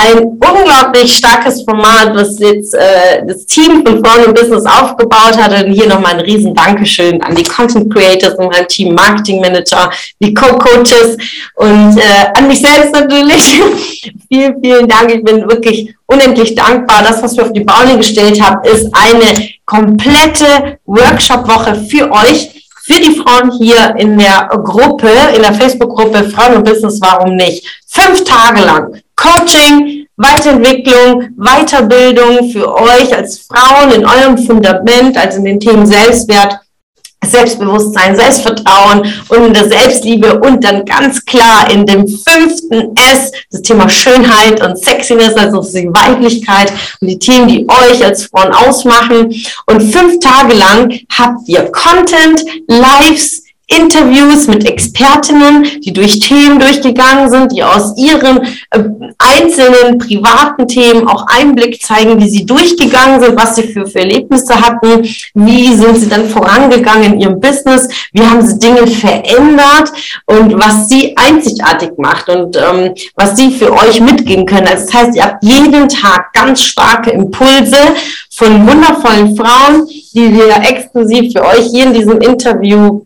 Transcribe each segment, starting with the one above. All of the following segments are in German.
Ein unglaublich starkes Format, was jetzt äh, das Team von Frauen im Business aufgebaut hat. Und hier nochmal ein riesen Dankeschön an die Content Creators und mein Team Marketing Manager, die Co-Coaches und äh, an mich selbst natürlich. vielen, vielen Dank. Ich bin wirklich unendlich dankbar. Das, was wir auf die Beine gestellt haben, ist eine komplette Workshop-Woche für euch für die Frauen hier in der Gruppe, in der Facebook-Gruppe Frauen und Business, warum nicht? Fünf Tage lang Coaching, Weiterentwicklung, Weiterbildung für euch als Frauen in eurem Fundament, also in den Themen Selbstwert, Selbstbewusstsein, Selbstvertrauen und in der Selbstliebe und dann ganz klar in dem fünften S, das Thema Schönheit und Sexiness, also die Weiblichkeit und die Themen, die euch als Frauen ausmachen. Und fünf Tage lang habt ihr Content, Lives, Interviews mit Expertinnen, die durch Themen durchgegangen sind, die aus ihren äh, einzelnen privaten Themen auch Einblick zeigen, wie sie durchgegangen sind, was sie für, für Erlebnisse hatten, wie sind sie dann vorangegangen in ihrem Business, wie haben sie Dinge verändert und was sie einzigartig macht und ähm, was sie für euch mitgeben können. Also das heißt, ihr habt jeden Tag ganz starke Impulse von wundervollen Frauen, die wir exklusiv für euch hier in diesem Interview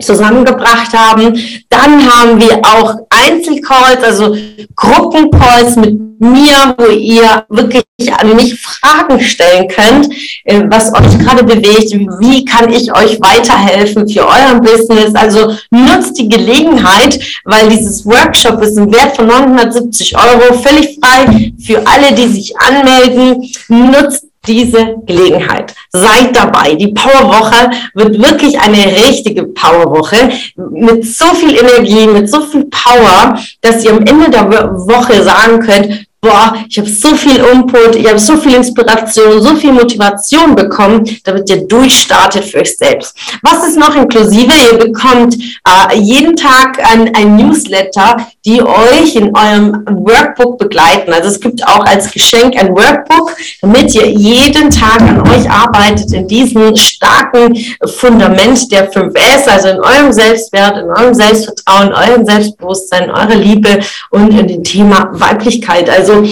zusammengebracht haben. Dann haben wir auch Einzelcalls, also Gruppencalls mit mir, wo ihr wirklich an mich Fragen stellen könnt, äh, was euch gerade bewegt, wie kann ich euch weiterhelfen für euer Business. Also nutzt die Gelegenheit, weil dieses Workshop ist ein Wert von 970 Euro, völlig frei für alle, die sich anmelden. Nutzt diese Gelegenheit. Seid dabei. Die Powerwoche wird wirklich eine richtige Powerwoche mit so viel Energie, mit so viel Power, dass ihr am Ende der Woche sagen könnt, boah, ich habe so viel Input, ich habe so viel Inspiration, so viel Motivation bekommen, damit ihr durchstartet für euch selbst. Was ist noch inklusive? Ihr bekommt äh, jeden Tag ein, ein Newsletter, die euch in eurem Workbook begleiten. Also es gibt auch als Geschenk ein Workbook, damit ihr jeden Tag an euch arbeitet in diesem starken Fundament der 5S, also in eurem Selbstwert, in eurem Selbstvertrauen, eurem Selbstbewusstsein, in eurer Liebe und in dem Thema Weiblichkeit. Also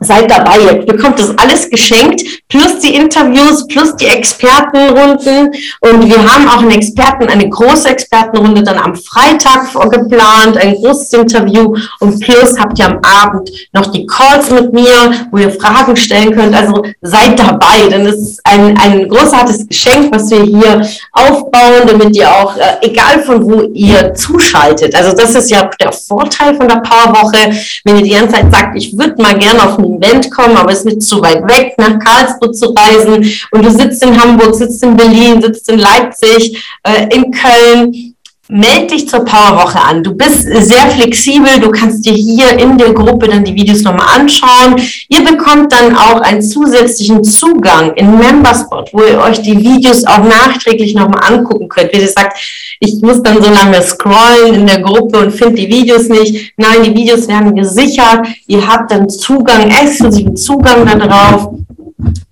seid dabei, ihr bekommt das alles geschenkt, plus die Interviews, plus die Expertenrunden. Und wir haben auch einen Experten, eine große Expertenrunde dann am Freitag vorgeplant, ein großes Interview. Und plus habt ihr am Abend noch die Calls mit mir, wo ihr Fragen stellen könnt. Also seid dabei, denn es ist ein, ein großartiges Geschenk, was wir hier aufbauen, damit ihr auch, äh, egal von wo ihr zuschaltet. Also das ist ja der Vorteil von der Powerwoche, wenn ihr die ganze Zeit sagt, ich würde mal gerne auf ein Event kommen, aber es ist nicht zu weit weg, nach Karlsruhe zu reisen. Und du sitzt in Hamburg, sitzt in Berlin, sitzt in Leipzig, äh, in Köln meld dich zur Powerwoche an. Du bist sehr flexibel, du kannst dir hier in der Gruppe dann die Videos nochmal anschauen. Ihr bekommt dann auch einen zusätzlichen Zugang in Memberspot, wo ihr euch die Videos auch nachträglich nochmal angucken könnt. Wie gesagt, ich muss dann so lange scrollen in der Gruppe und finde die Videos nicht. Nein, die Videos werden gesichert. Ihr habt dann Zugang, exklusiven Zugang darauf.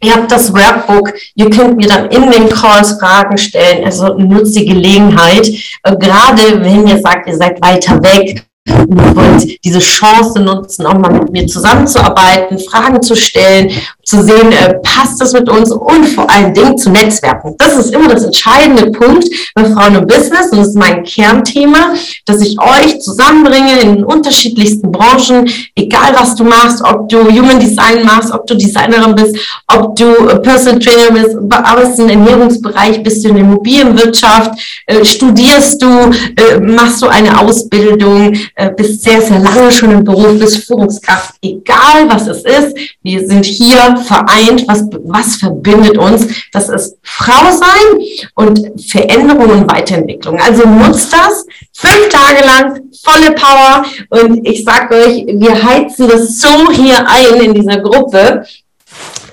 Ihr habt das Workbook, ihr könnt mir dann in den Calls Fragen stellen, also nutzt die Gelegenheit, äh, gerade wenn ihr sagt, ihr seid weiter weg und wollt diese Chance nutzen, auch mal mit mir zusammenzuarbeiten, Fragen zu stellen, zu sehen, äh, passt das mit uns und vor allen Dingen zu netzwerken. Das ist immer das entscheidende Punkt bei Frauen im Business und das ist mein Kernthema, dass ich euch zusammenbringe in unterschiedlichsten Branchen, egal was du machst, ob du Human Design machst, ob du Designerin bist, ob du äh, Personal Trainer bist, arbeitest im Ernährungsbereich, bist du in der Immobilienwirtschaft, äh, studierst du, äh, machst du eine Ausbildung, äh, bist sehr, sehr lange schon im Beruf, bist Führungskraft, egal was es ist. Wir sind hier vereint, was, was verbindet uns. Das ist Frau sein und Veränderung und Weiterentwicklung. Also nutzt das fünf Tage lang, volle Power. Und ich sage euch, wir heizen das so hier ein in dieser Gruppe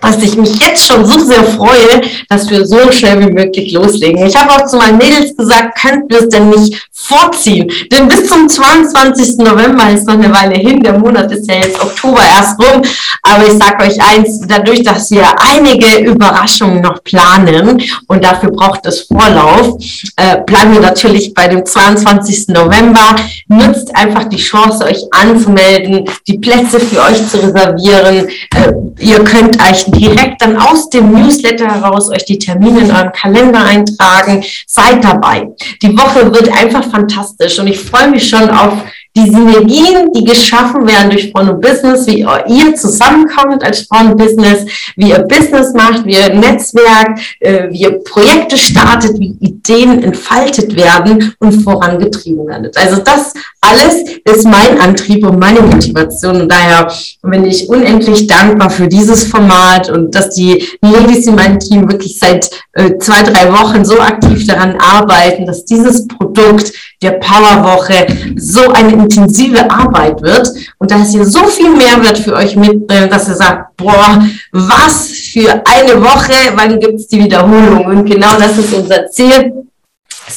dass ich mich jetzt schon so sehr freue, dass wir so schnell wie möglich loslegen. Ich habe auch zu meinen Mädels gesagt, könnt ihr es denn nicht vorziehen? Denn bis zum 22. November ist noch eine Weile hin. Der Monat ist ja jetzt Oktober erst rum. Aber ich sage euch eins, dadurch, dass wir einige Überraschungen noch planen und dafür braucht es Vorlauf, äh, bleiben wir natürlich bei dem 22. November. Nutzt einfach die Chance, euch anzumelden, die Plätze für euch zu reservieren. Äh, ihr könnt euch direkt dann aus dem Newsletter heraus euch die Termine in eurem Kalender eintragen. Seid dabei. Die Woche wird einfach fantastisch und ich freue mich schon auf die Synergien, die geschaffen werden durch Frauen und Business, wie ihr zusammenkommt als Frauen und Business, wie ihr Business macht, wie ihr Netzwerk, äh, wie ihr Projekte startet, wie Ideen entfaltet werden und vorangetrieben werdet. Also das alles ist mein Antrieb und meine Motivation. Und daher bin ich unendlich dankbar für dieses Format und dass die Ladies in meinem Team wirklich seit äh, zwei, drei Wochen so aktiv daran arbeiten, dass dieses Produkt der Powerwoche so eine intensive Arbeit wird und dass ihr so viel Mehrwert für euch mitbringt, dass ihr sagt, boah, was für eine Woche, wann gibt's die Wiederholung? Und genau das ist unser Ziel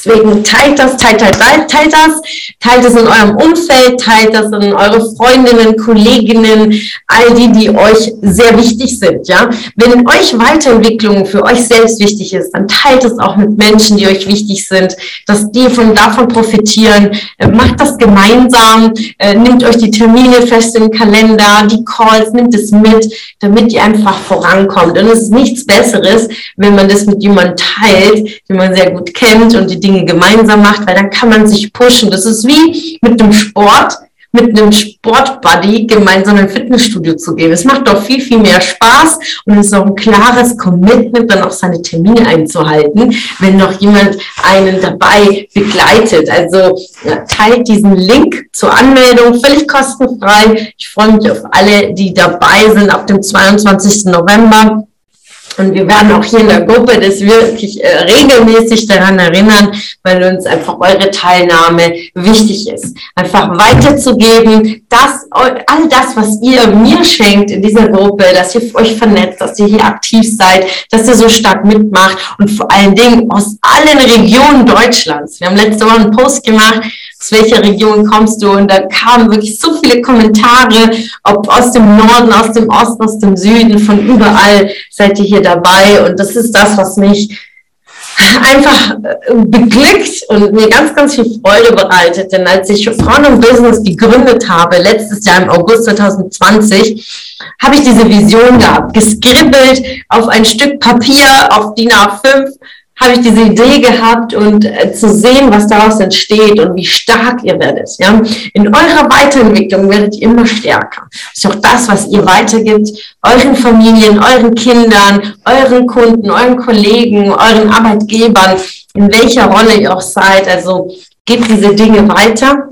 Deswegen teilt das, teilt, teilt, teilt, teilt das, teilt es in eurem Umfeld, teilt das in eure Freundinnen, Kolleginnen, all die, die euch sehr wichtig sind, ja. Wenn euch Weiterentwicklung für euch selbst wichtig ist, dann teilt es auch mit Menschen, die euch wichtig sind, dass die von davon profitieren. Äh, macht das gemeinsam, äh, nehmt euch die Termine fest im Kalender, die Calls, nimmt es mit, damit ihr einfach vorankommt. Und es ist nichts Besseres, wenn man das mit jemandem teilt, den man sehr gut kennt und die die Dinge gemeinsam macht, weil dann kann man sich pushen. Das ist wie mit dem Sport, mit einem Sportbuddy gemeinsam im Fitnessstudio zu gehen. Es macht doch viel, viel mehr Spaß und es ist auch ein klares Commitment, dann auch seine Termine einzuhalten, wenn noch jemand einen dabei begleitet. Also teilt diesen Link zur Anmeldung, völlig kostenfrei. Ich freue mich auf alle, die dabei sind ab dem 22. November. Und wir werden auch hier in der Gruppe das wirklich äh, regelmäßig daran erinnern, weil uns einfach eure Teilnahme wichtig ist. Einfach weiterzugeben, dass all das, was ihr mir schenkt in dieser Gruppe, dass ihr euch vernetzt, dass ihr hier aktiv seid, dass ihr so stark mitmacht und vor allen Dingen aus allen Regionen Deutschlands. Wir haben letzte Woche einen Post gemacht, aus welcher Region kommst du? Und da kamen wirklich so viele Kommentare, ob aus dem Norden, aus dem Osten, aus dem Süden, von überall seid ihr hier dabei. Und das ist das, was mich einfach äh, beglückt und mir ganz, ganz viel Freude bereitet. Denn als ich Frauen und Business gegründet habe, letztes Jahr im August 2020, habe ich diese Vision gehabt, geskribbelt auf ein Stück Papier, auf DIN A5 habe ich diese Idee gehabt und äh, zu sehen, was daraus entsteht und wie stark ihr werdet. Ja? In eurer Weiterentwicklung werdet ihr immer stärker. Das ist auch das, was ihr weitergibt, euren Familien, euren Kindern, euren Kunden, euren Kollegen, euren Arbeitgebern, in welcher Rolle ihr auch seid. Also gebt diese Dinge weiter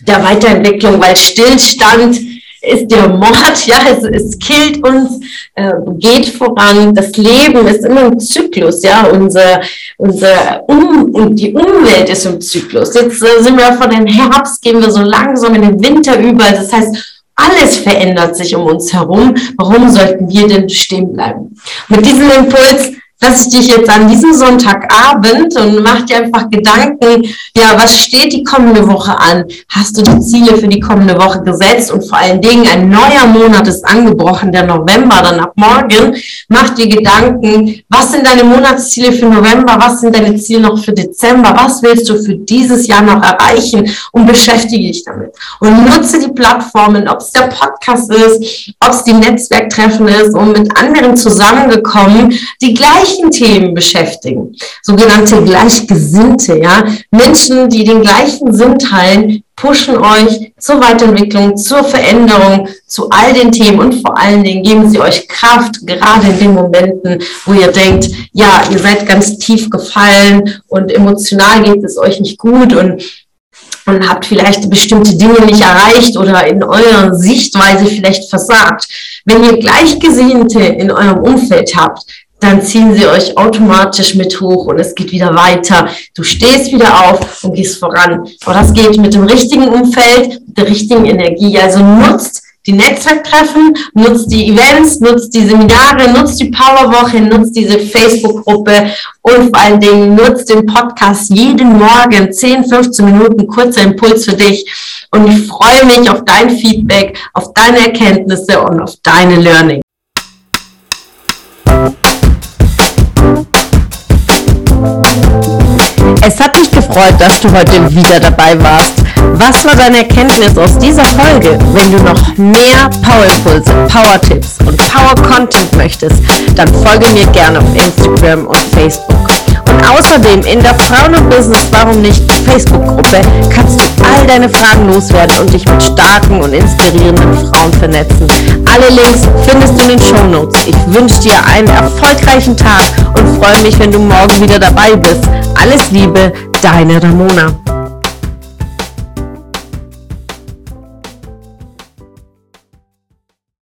der Weiterentwicklung, weil Stillstand ist der Mord, ja, es, es killt uns, äh, geht voran. Das Leben ist immer ein Zyklus, ja, unser, unser um, und die Umwelt ist im Zyklus. Jetzt äh, sind wir von den Herbst, gehen wir so langsam in den Winter über. Das heißt, alles verändert sich um uns herum. Warum sollten wir denn stehen bleiben? Mit diesem Impuls lass ich dich jetzt an diesem Sonntagabend und mach dir einfach Gedanken, ja, was steht die kommende Woche an? Hast du die Ziele für die kommende Woche gesetzt? Und vor allen Dingen, ein neuer Monat ist angebrochen, der November, dann ab morgen. Mach dir Gedanken, was sind deine Monatsziele für November? Was sind deine Ziele noch für Dezember? Was willst du für dieses Jahr noch erreichen? Und beschäftige dich damit. Und nutze die Plattformen, ob es der Podcast ist, ob es die Netzwerktreffen ist und mit anderen zusammengekommen, die gleich gleichen Themen beschäftigen. Sogenannte Gleichgesinnte, ja. Menschen, die den gleichen Sinn teilen, pushen euch zur Weiterentwicklung, zur Veränderung, zu all den Themen und vor allen Dingen geben sie euch Kraft, gerade in den Momenten, wo ihr denkt, ja, ihr seid ganz tief gefallen und emotional geht es euch nicht gut und und habt vielleicht bestimmte Dinge nicht erreicht oder in eurer Sichtweise vielleicht versagt. Wenn ihr Gleichgesinnte in eurem Umfeld habt, dann ziehen sie euch automatisch mit hoch und es geht wieder weiter. Du stehst wieder auf und gehst voran. Aber das geht mit dem richtigen Umfeld, mit der richtigen Energie. Also nutzt die Netzwerktreffen, nutzt die Events, nutzt die Seminare, nutzt die Powerwoche, nutzt diese Facebook-Gruppe und vor allen Dingen nutzt den Podcast jeden Morgen 10, 15 Minuten kurzer Impuls für dich. Und ich freue mich auf dein Feedback, auf deine Erkenntnisse und auf deine Learning. Es hat mich gefreut, dass du heute wieder dabei warst. Was war deine Erkenntnis aus dieser Folge? Wenn du noch mehr Power-Impulse, Power-Tipps und Power-Content möchtest, dann folge mir gerne auf Instagram und Facebook. Und außerdem in der Frauen und Business Warum nicht Facebook-Gruppe kannst du all deine Fragen loswerden und dich mit starken und inspirierenden Frauen vernetzen. Alle Links findest du in den Show Notes. Ich wünsche dir einen erfolgreichen Tag und freue mich, wenn du morgen wieder dabei bist. Alles Liebe, deine Ramona.